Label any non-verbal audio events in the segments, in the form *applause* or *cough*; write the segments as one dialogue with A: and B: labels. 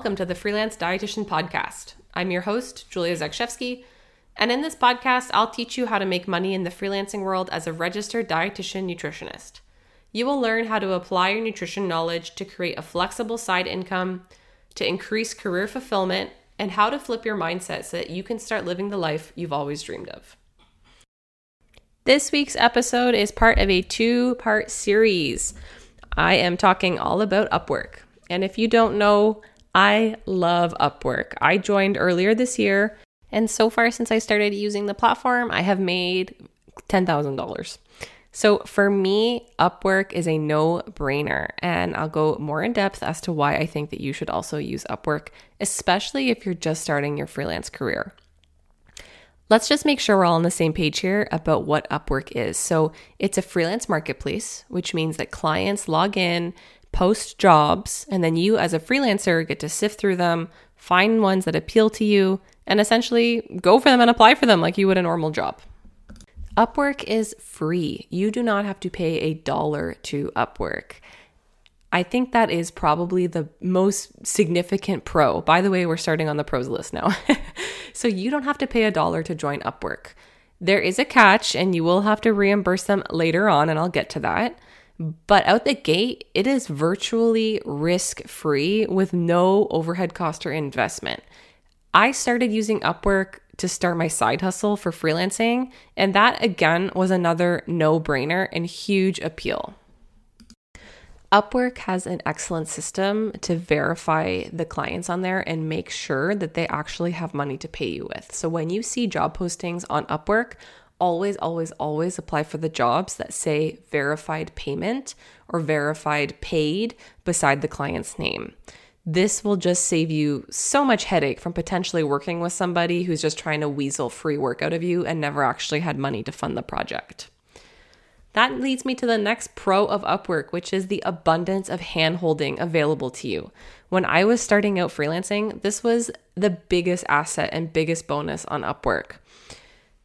A: Welcome to the Freelance Dietitian Podcast. I'm your host, Julia Zakshevsky, and in this podcast, I'll teach you how to make money in the freelancing world as a registered dietitian nutritionist. You will learn how to apply your nutrition knowledge to create a flexible side income, to increase career fulfillment, and how to flip your mindset so that you can start living the life you've always dreamed of. This week's episode is part of a two part series. I am talking all about Upwork. And if you don't know, I love Upwork. I joined earlier this year, and so far since I started using the platform, I have made $10,000. So for me, Upwork is a no brainer, and I'll go more in depth as to why I think that you should also use Upwork, especially if you're just starting your freelance career. Let's just make sure we're all on the same page here about what Upwork is. So, it's a freelance marketplace, which means that clients log in, post jobs, and then you, as a freelancer, get to sift through them, find ones that appeal to you, and essentially go for them and apply for them like you would a normal job. Upwork is free. You do not have to pay a dollar to Upwork. I think that is probably the most significant pro. By the way, we're starting on the pros list now. *laughs* so you don't have to pay a dollar to join Upwork. There is a catch, and you will have to reimburse them later on, and I'll get to that. But out the gate, it is virtually risk free with no overhead cost or investment. I started using Upwork to start my side hustle for freelancing, and that again was another no brainer and huge appeal. Upwork has an excellent system to verify the clients on there and make sure that they actually have money to pay you with. So when you see job postings on Upwork, always, always, always apply for the jobs that say verified payment or verified paid beside the client's name. This will just save you so much headache from potentially working with somebody who's just trying to weasel free work out of you and never actually had money to fund the project. That leads me to the next pro of Upwork, which is the abundance of handholding available to you. When I was starting out freelancing, this was the biggest asset and biggest bonus on Upwork.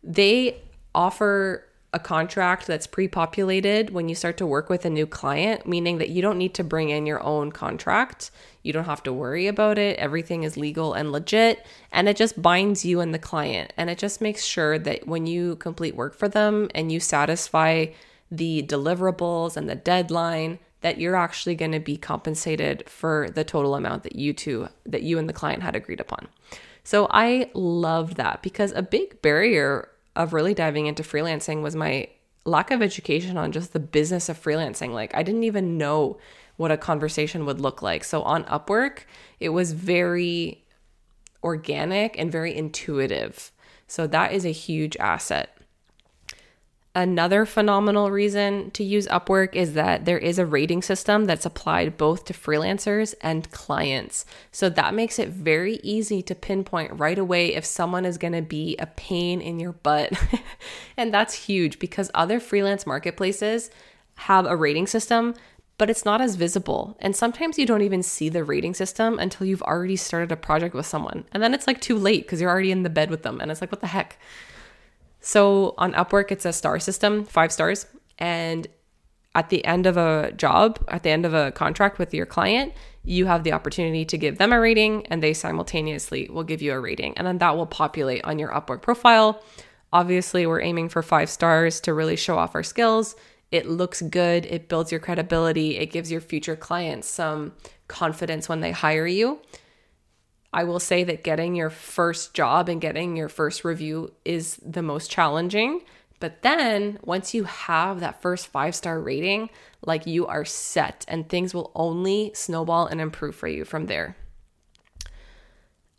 A: They offer a contract that's pre populated when you start to work with a new client, meaning that you don't need to bring in your own contract. You don't have to worry about it. Everything is legal and legit. And it just binds you and the client. And it just makes sure that when you complete work for them and you satisfy the deliverables and the deadline, that you're actually going to be compensated for the total amount that you two, that you and the client had agreed upon. So I love that because a big barrier of really diving into freelancing was my lack of education on just the business of freelancing. Like, I didn't even know what a conversation would look like. So, on Upwork, it was very organic and very intuitive. So, that is a huge asset. Another phenomenal reason to use Upwork is that there is a rating system that's applied both to freelancers and clients. So that makes it very easy to pinpoint right away if someone is going to be a pain in your butt. *laughs* and that's huge because other freelance marketplaces have a rating system, but it's not as visible. And sometimes you don't even see the rating system until you've already started a project with someone. And then it's like too late because you're already in the bed with them. And it's like, what the heck? So on Upwork, it's a star system, five stars. And at the end of a job, at the end of a contract with your client, you have the opportunity to give them a rating and they simultaneously will give you a rating. And then that will populate on your Upwork profile. Obviously, we're aiming for five stars to really show off our skills. It looks good, it builds your credibility, it gives your future clients some confidence when they hire you. I will say that getting your first job and getting your first review is the most challenging. But then once you have that first five star rating, like you are set and things will only snowball and improve for you from there.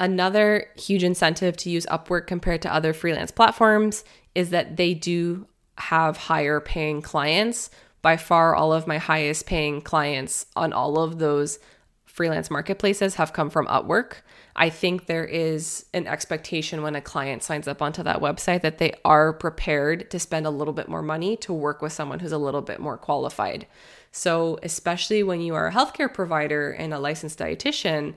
A: Another huge incentive to use Upwork compared to other freelance platforms is that they do have higher paying clients. By far, all of my highest paying clients on all of those freelance marketplaces have come from Upwork. I think there is an expectation when a client signs up onto that website that they are prepared to spend a little bit more money to work with someone who's a little bit more qualified. So, especially when you are a healthcare provider and a licensed dietitian,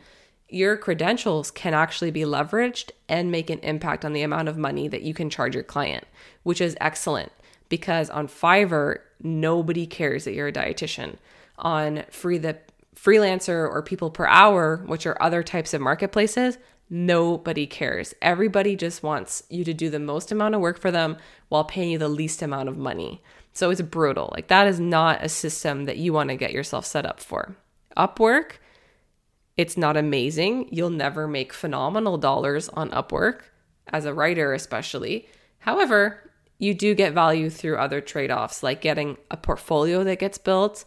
A: your credentials can actually be leveraged and make an impact on the amount of money that you can charge your client, which is excellent because on Fiverr, nobody cares that you're a dietitian. On Free the freelancer or people per hour, which are other types of marketplaces, nobody cares. Everybody just wants you to do the most amount of work for them while paying you the least amount of money. So it's brutal. Like that is not a system that you want to get yourself set up for. Upwork, it's not amazing. You'll never make phenomenal dollars on Upwork as a writer, especially. However, you do get value through other trade offs like getting a portfolio that gets built,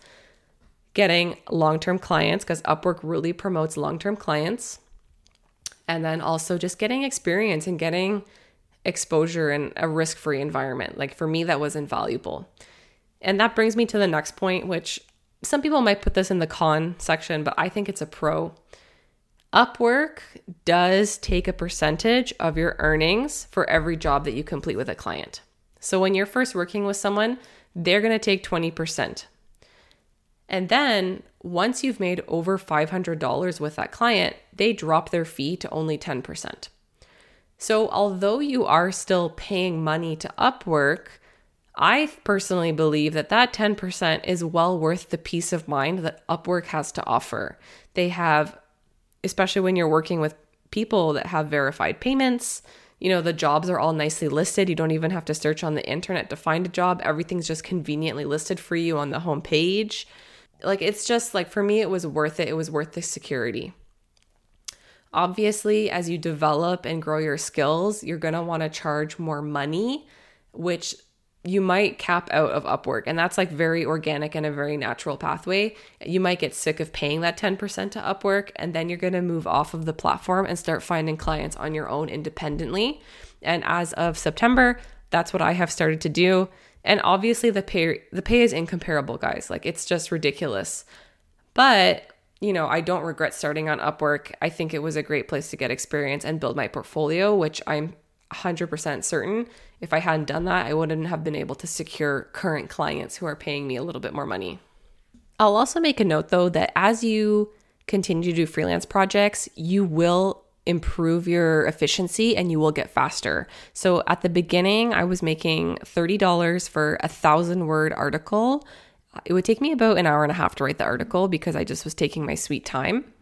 A: getting long term clients, because Upwork really promotes long term clients, and then also just getting experience and getting exposure in a risk free environment. Like for me, that was invaluable. And that brings me to the next point, which some people might put this in the con section, but I think it's a pro. Upwork does take a percentage of your earnings for every job that you complete with a client. So when you're first working with someone, they're going to take 20%. And then once you've made over $500 with that client, they drop their fee to only 10%. So although you are still paying money to Upwork, I personally believe that that 10% is well worth the peace of mind that Upwork has to offer. They have, especially when you're working with people that have verified payments, you know, the jobs are all nicely listed. You don't even have to search on the internet to find a job. Everything's just conveniently listed for you on the home page. Like, it's just like for me, it was worth it. It was worth the security. Obviously, as you develop and grow your skills, you're going to want to charge more money, which you might cap out of Upwork. And that's like very organic and a very natural pathway. You might get sick of paying that 10% to Upwork, and then you're going to move off of the platform and start finding clients on your own independently. And as of September, that's what I have started to do. And obviously the pay the pay is incomparable, guys. Like it's just ridiculous. But, you know, I don't regret starting on Upwork. I think it was a great place to get experience and build my portfolio, which I'm 100% certain if I hadn't done that, I wouldn't have been able to secure current clients who are paying me a little bit more money. I'll also make a note though that as you continue to do freelance projects, you will improve your efficiency and you will get faster. So at the beginning, I was making $30 for a thousand word article. It would take me about an hour and a half to write the article because I just was taking my sweet time.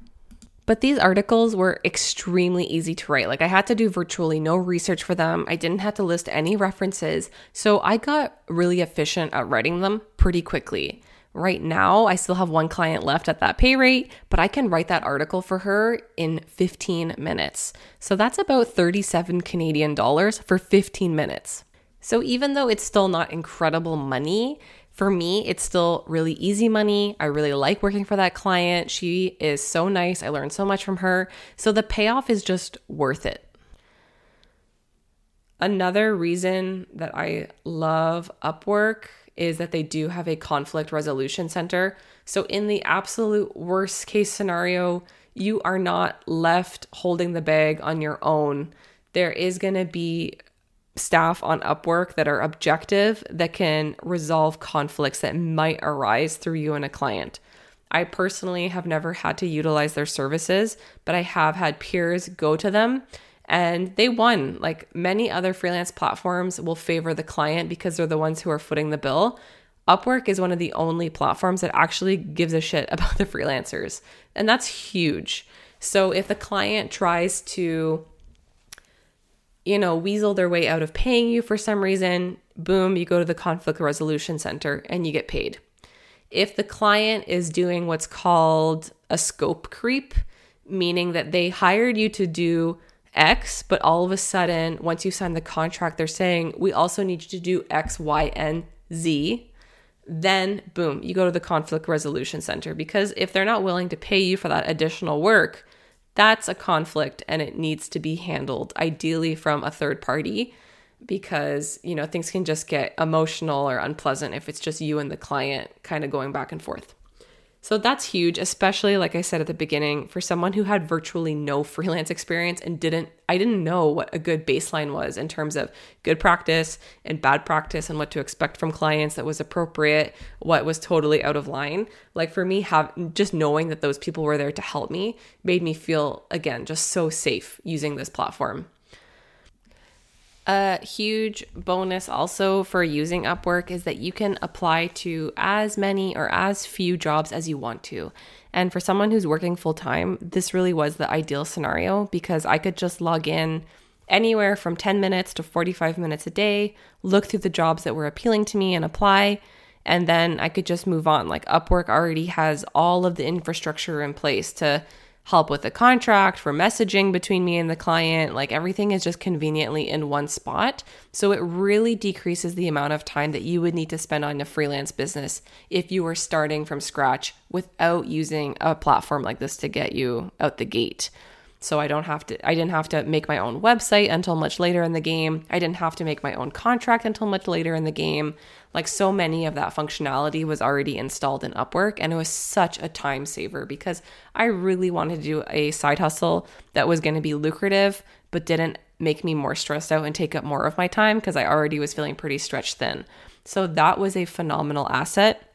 A: But these articles were extremely easy to write. Like I had to do virtually no research for them. I didn't have to list any references. So I got really efficient at writing them pretty quickly. Right now, I still have one client left at that pay rate, but I can write that article for her in 15 minutes. So that's about 37 Canadian dollars for 15 minutes. So even though it's still not incredible money, for me, it's still really easy money. I really like working for that client. She is so nice. I learned so much from her. So the payoff is just worth it. Another reason that I love Upwork is that they do have a conflict resolution center. So, in the absolute worst case scenario, you are not left holding the bag on your own. There is going to be staff on Upwork that are objective that can resolve conflicts that might arise through you and a client. I personally have never had to utilize their services, but I have had peers go to them and they won. Like many other freelance platforms will favor the client because they're the ones who are footing the bill. Upwork is one of the only platforms that actually gives a shit *laughs* about the freelancers, and that's huge. So if the client tries to you know, weasel their way out of paying you for some reason, boom, you go to the conflict resolution center and you get paid. If the client is doing what's called a scope creep, meaning that they hired you to do X, but all of a sudden, once you sign the contract, they're saying, we also need you to do X, Y, and Z. Then, boom, you go to the conflict resolution center because if they're not willing to pay you for that additional work, that's a conflict and it needs to be handled ideally from a third party because you know things can just get emotional or unpleasant if it's just you and the client kind of going back and forth so that's huge, especially like I said at the beginning, for someone who had virtually no *laughs* freelance experience and didn't, I didn't know what a good baseline was in terms of good practice and bad practice and what to expect from clients that was appropriate, what was totally out of line. Like for me, have just knowing that those people were there to help me made me feel, again, just so safe using this platform. A huge bonus also for using Upwork is that you can apply to as many or as few jobs as you want to. And for someone who's working full time, this really was the ideal scenario because I could just log in anywhere from 10 minutes to 45 minutes a day, look through the jobs that were appealing to me and apply. And then I could just move on. Like Upwork already has all of the infrastructure in place to help with the contract, for messaging between me and the client. Like everything is just conveniently in one spot. So it really decreases the amount of time that you would need to spend on a freelance business if you were starting from scratch without using a platform like this to get you out the gate. So I don't have to I didn't have to make my own website until much later in the game. I didn't have to make my own contract until much later in the game. Like so many of that functionality was already installed in Upwork and it was such a time saver because I really wanted to do a side hustle that was going to be lucrative but didn't make me more stressed out and take up more of my time because I already was feeling pretty stretched thin. So that was a phenomenal asset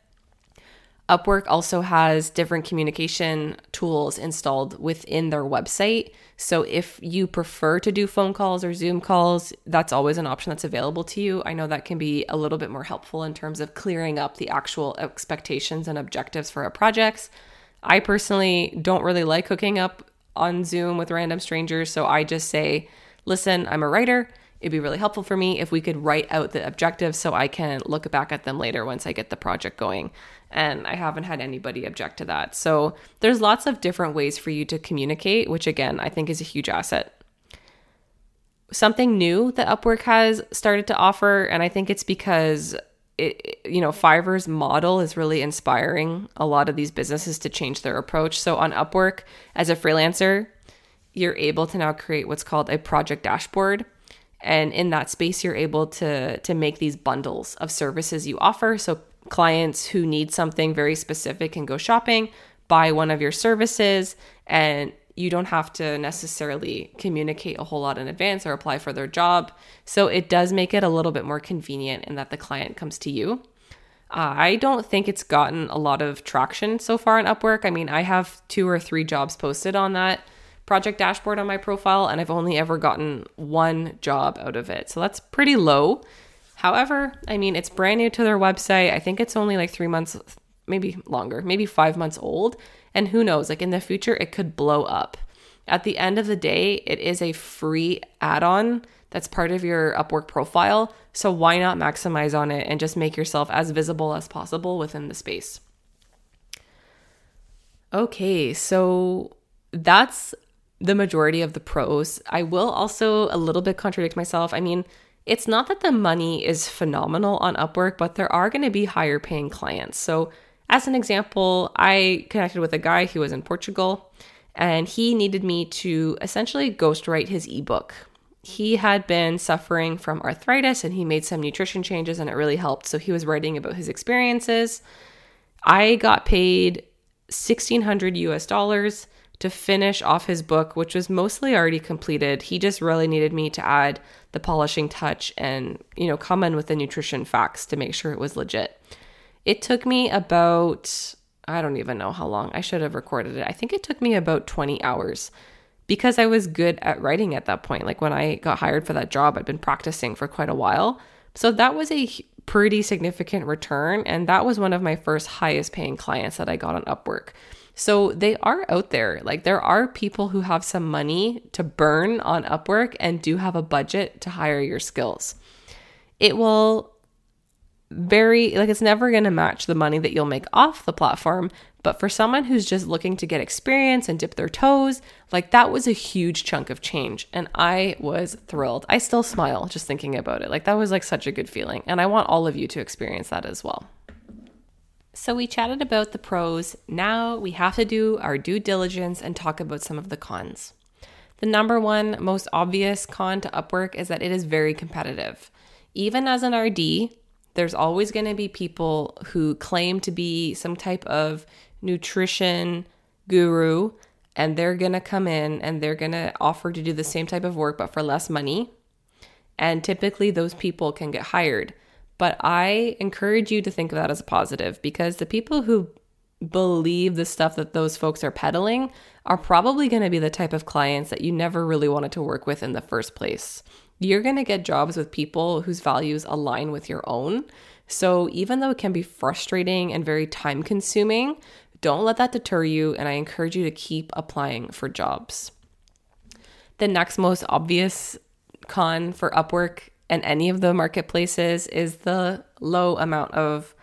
A: Upwork also has different communication tools installed within their website. So if you prefer to do phone calls or Zoom calls, that's always an option that's available to you. I know that can be a little bit more helpful in terms of clearing up the actual expectations and objectives for our projects. I personally don't really like hooking up on Zoom with random strangers, so I just say, listen, I'm a writer. It'd be really helpful for me if we could write out the objectives so I can look back at them later once I get the project going and I haven't had anybody object to that. So there's lots of different ways for you to communicate, which again, I think is a huge asset. Something new that Upwork has started to offer, and I think it's because it, you know, Fiverr's model is really inspiring a lot of these businesses to change their approach. So on Upwork, as a freelancer, you're able to now create what's called a project dashboard and in that space you're able to to make these bundles of services you offer so clients who need something very specific can go shopping, buy one of your services, and you don't have to necessarily communicate a whole lot in advance or apply for their job. So it does make it a little bit more convenient in that the client comes to you. I don't think it's gotten a lot of traction so far on Upwork. I mean, I have two or three jobs posted on that project dashboard on my profile, and I've only ever gotten one job out of it. So that's pretty low. However, I mean, it's brand new to their website. I think it's only like three months, maybe longer, maybe five months old. And who knows, like in the future, it could blow up. At the end of the day, it is a free add on that's part of your Upwork profile. So why not maximize on it and just make yourself as visible as possible within the space? Okay, so that's the majority of the pros. I will also a little bit contradict myself. I mean, it's not that the money is phenomenal on Upwork, but there are going to be higher paying clients. So, as an example, I connected with a guy who was in Portugal and he needed me to essentially ghostwrite his ebook. He had been suffering from arthritis and he made some nutrition changes and it really helped. So, he was writing about his experiences. I got paid 1600 US dollars to finish off his book, which was mostly already completed. He just really needed me to add the polishing touch and, you know, come in with the nutrition facts to make sure it was legit. It took me about, I don't even know how long. I should have recorded it. I think it took me about 20 hours because I was good at writing at that point. Like when I got hired for that job, I'd been practicing for quite a while. So that was a pretty significant return. And that was one of my first highest paying clients that I got on Upwork. So they are out there. Like there are people who have some money to burn on Upwork and do have a budget to hire your skills. It will very like it's never going to match the money that you'll make off the platform, but for someone who's just looking to get experience and dip their toes, like that was a huge chunk of change and I was thrilled. I still smile just thinking about it. Like that was like such a good feeling and I want all of you to experience that as well. So we chatted about the pros. Now we have to do our due diligence and talk about some of the cons. The number one most obvious con to Upwork is that it is very competitive. Even as an RD, there's always going to be people who claim to be some type of nutrition guru and they're going to come in and they're going to offer to do the same type of work but for less money. And typically those people can get hired. But I encourage you to think of that as a positive because the people who believe the stuff that those folks are peddling are probably going to be the type of clients that you never really wanted to work with in the first place. You're going to get jobs with people whose values align with your own. So even though it can be frustrating and very time consuming, Don't let that deter you, and I encourage you to keep applying for jobs. The next most obvious con for Upwork and any of the marketplaces is the low amount of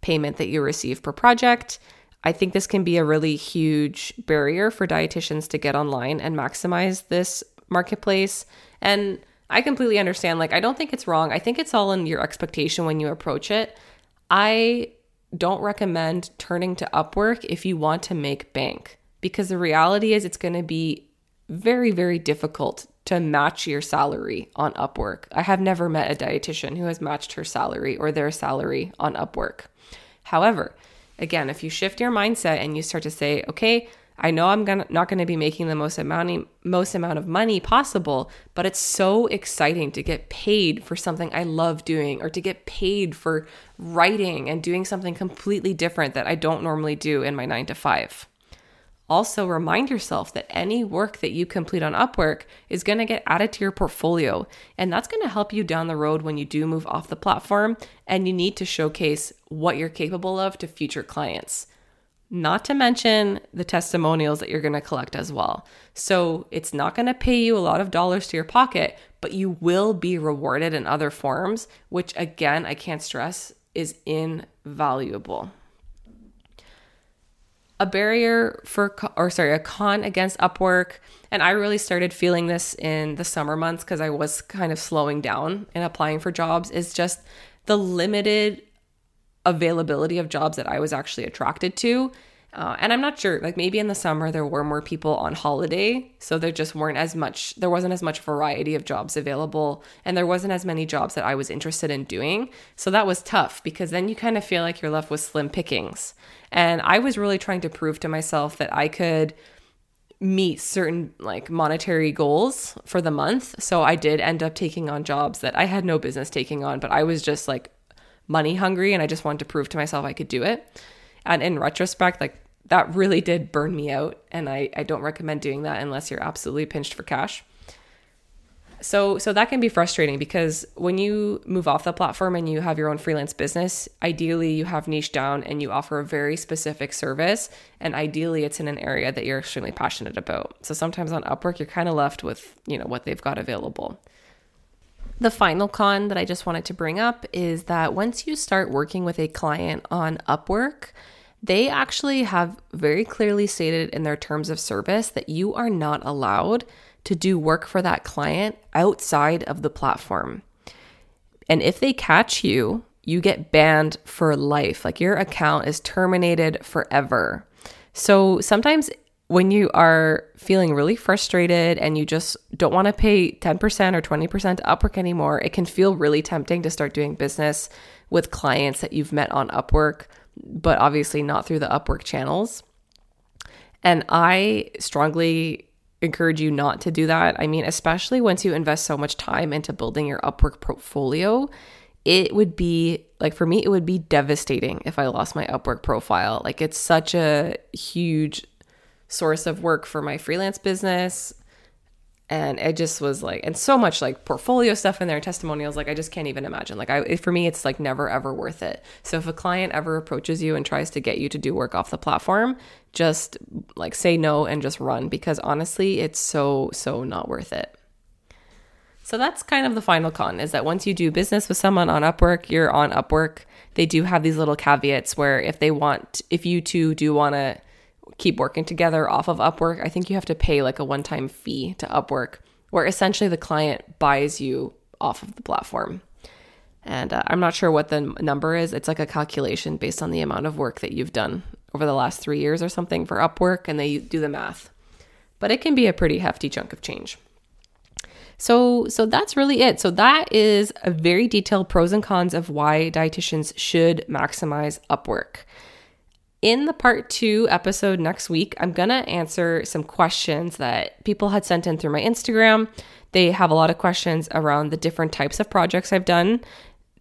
A: payment that you receive per project. I think this can be a really huge barrier for dietitians to get online and maximize this marketplace. And I completely understand. Like, I don't think it's wrong. I think it's all in your expectation when you approach it. I don't recommend turning to Upwork if you want to make bank because the reality is it's going to be very, very difficult to match your salary on Upwork. I have never met a dietitian who has matched her salary or their salary on Upwork. However, again, if you shift your mindset and you start to say, okay, I know I'm gonna, not going to be making the most amount most amount of money possible, but it's so exciting to get paid for something I love doing or to get paid for writing and doing something completely different that I don't normally do in my 9 to 5. Also, remind yourself that any work that you complete on Upwork is going to get added to your portfolio, and that's going to help you down the road when you do move off the platform and you need to showcase what you're capable of to future clients. Not to mention the testimonials that you're going to collect as well. So, it's not going to pay you a lot of dollars to your pocket, but you will be rewarded in other forms, which again, I can't stress is invaluable a barrier for or sorry a con against upwork. And i really started feeling this in the summer months because i was kind of slowing down and applying for jobs. Is just the limited availability of jobs that i was actually attracted to uh, and I'm not sure, like maybe in the summer there were more people on holiday. So there just weren't as much, there wasn't as much variety of jobs available. And there wasn't as many jobs that I was interested in doing. So that was tough because then you kind of feel like you're left with slim pickings. And I was really trying to prove to myself that I could meet certain like monetary goals for the month. So I did end up taking on jobs that I had no business taking on, but I was just like money hungry and I just wanted to prove to myself I could do it. And in retrospect, like that really did burn me out. And I, I don't recommend doing that unless you're absolutely pinched for cash. So so that can be frustrating because when you move off the platform and you have your own freelance business, ideally you have niche down and you offer a very specific service and ideally it's in an area that you're extremely passionate about. So sometimes on Upwork you're kind of left with, you know, what they've got available. The final con that I just wanted to bring up is that once you start working with a client on Upwork, they actually have very clearly stated in their terms of service that you are not allowed to do work for that client outside of the platform. And if they catch you, you get banned for life. Like your account is terminated forever. So sometimes when you are feeling really frustrated and you just don't want to pay 10% or 20% to Upwork anymore, it can feel really tempting to start doing business with clients that you've met on Upwork, but obviously not through the Upwork channels. And I strongly encourage you not to do that. I mean, especially once you invest so much time into building your Upwork portfolio, it would be like for me, it would be devastating if I lost my Upwork profile. Like, it's such a huge source of work for my freelance business. And it just was like and so much like portfolio stuff in there testimonials like i just can't even imagine. Like i for me it's like never ever worth it. So if a client ever approaches you and tries to get you to do work off the platform just like say no and just run because honestly it's so so not worth it. So that's kind of the final con is that once you do business with someone on upwork you're on upwork. They do have these little caveats where if they want if you two do want to keep working together off of Upwork, I think you have to pay like a one time fee to Upwork, where essentially the client buys you off of the platform. And uh, I'm not sure what the number is. It's like a calculation based on the amount of work that you've done over the last three years or something for Upwork, and they do the math. But it can be a pretty hefty chunk of change. So, so that's really it. So that is a very detailed pros and cons of why dietitians should maximize Upwork. In the part two episode next week, I'm going to answer some questions that people had sent in through my Instagram. They have a lot of questions around the different types of projects I've done.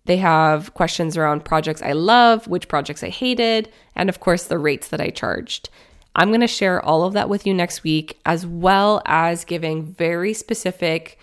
A: They have questions around projects I love, which projects I hated, and of course, the rates that I charged. I'm going to share all of that with you next week, as well as giving very specific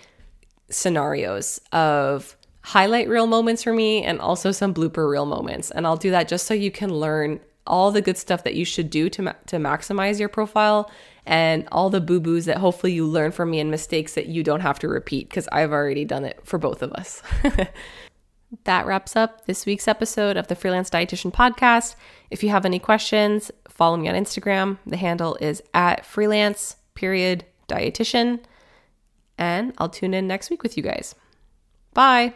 A: scenarios of highlight reel moments for me and also some blooper reel moments. And I'll do that just so you can learn all the good stuff that you should do to, ma- to maximize your profile and all the boo boos that hopefully you learn from me and mistakes that you don't have to repeat because I've already done it for both of us. *laughs* that wraps up this week's episode of the Freelance Dietitian Podcast. If you have any questions, follow me on Instagram. The handle is at freelance period dietitian. And I'll tune in next week with you guys. Bye.